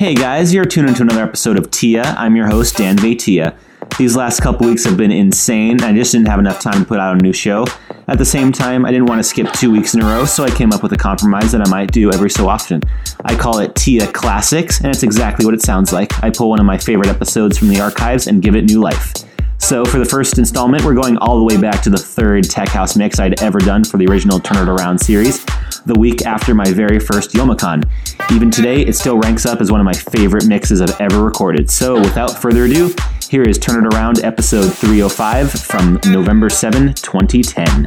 Hey guys, you're tuned into another episode of Tia. I'm your host, Dan Vaitia. These last couple weeks have been insane. I just didn't have enough time to put out a new show. At the same time, I didn't want to skip two weeks in a row, so I came up with a compromise that I might do every so often. I call it Tia Classics, and it's exactly what it sounds like. I pull one of my favorite episodes from the archives and give it new life. So, for the first installment, we're going all the way back to the third Tech House mix I'd ever done for the original Turn It Around series, the week after my very first Youmacon. Even today, it still ranks up as one of my favorite mixes I've ever recorded. So, without further ado, here is Turn It Around episode 305 from November 7, 2010.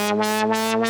Wow, wow, wow, wow.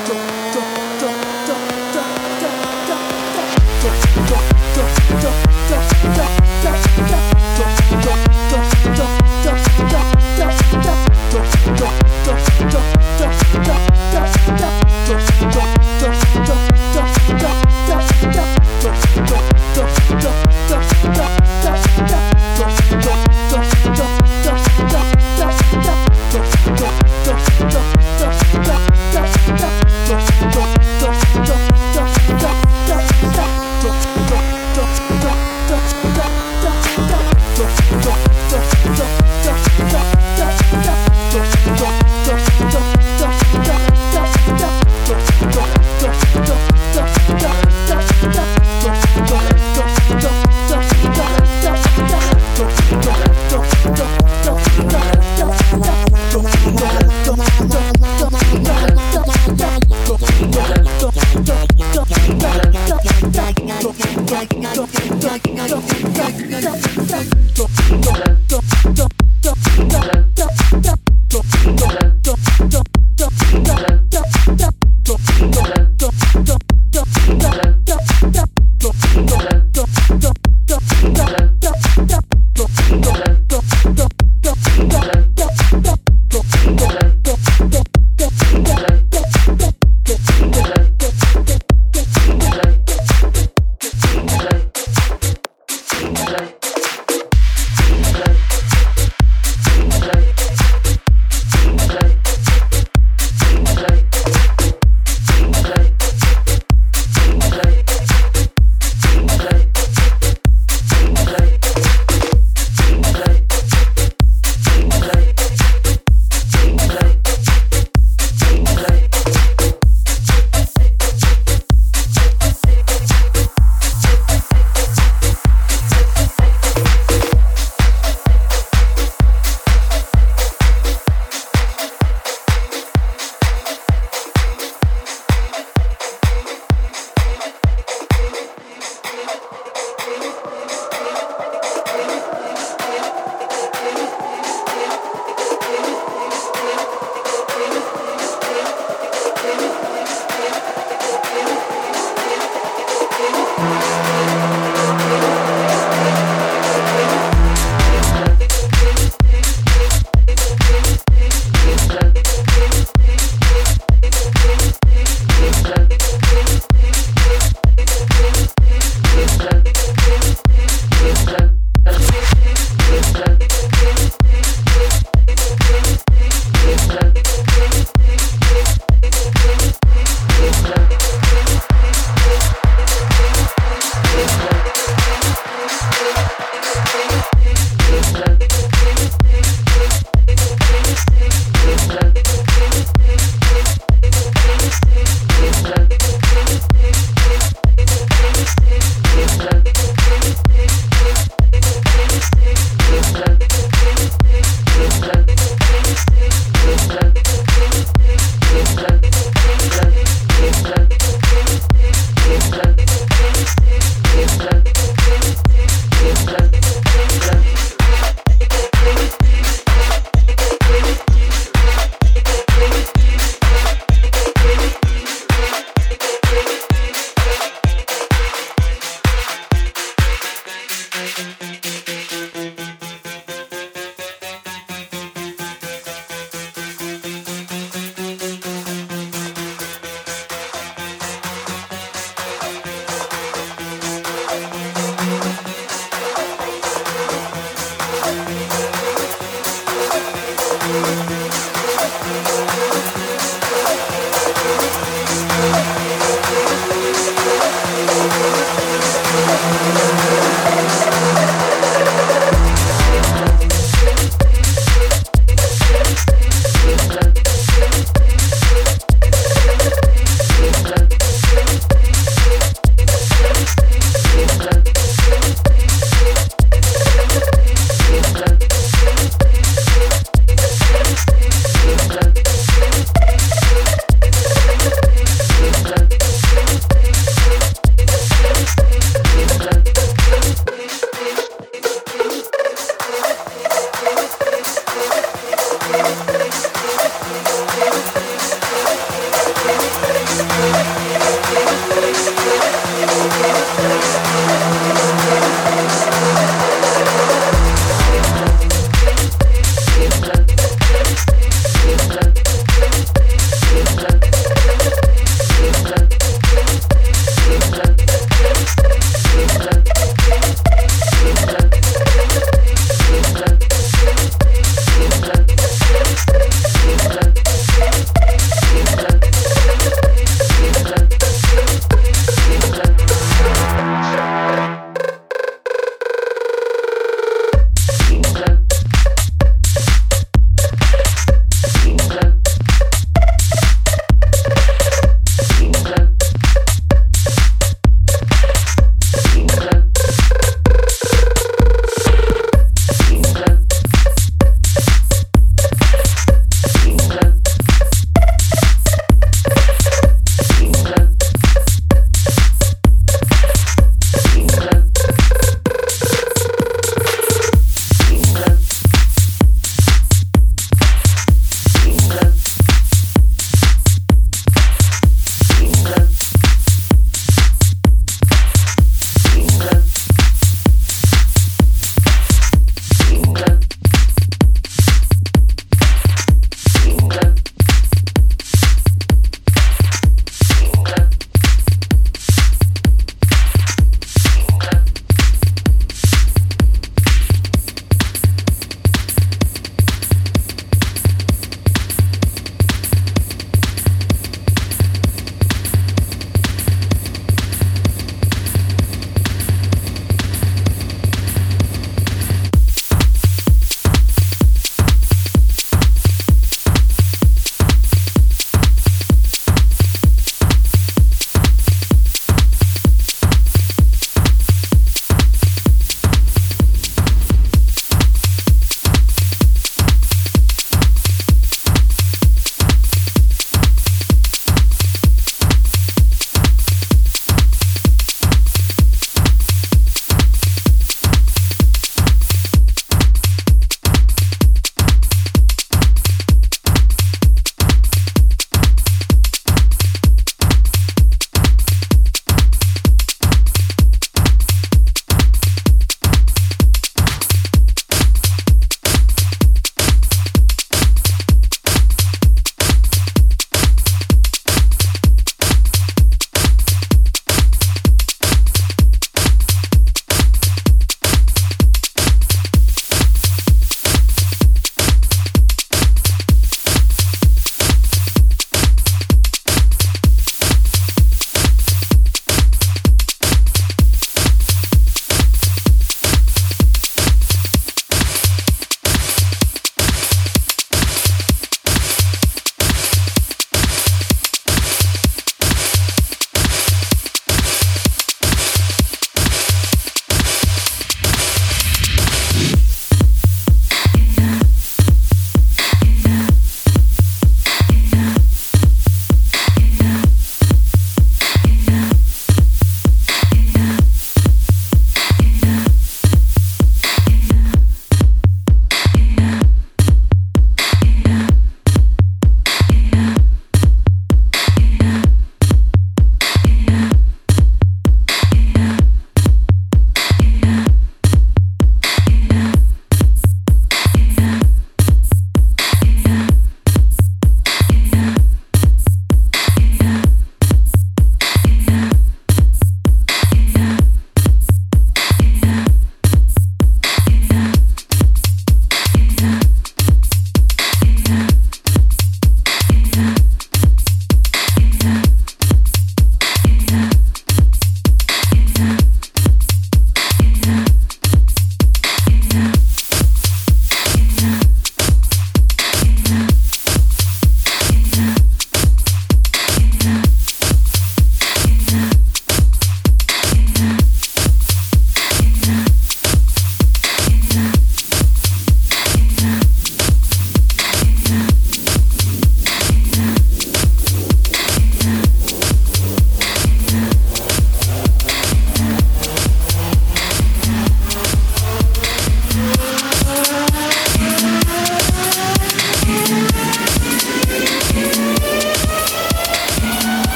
Stop.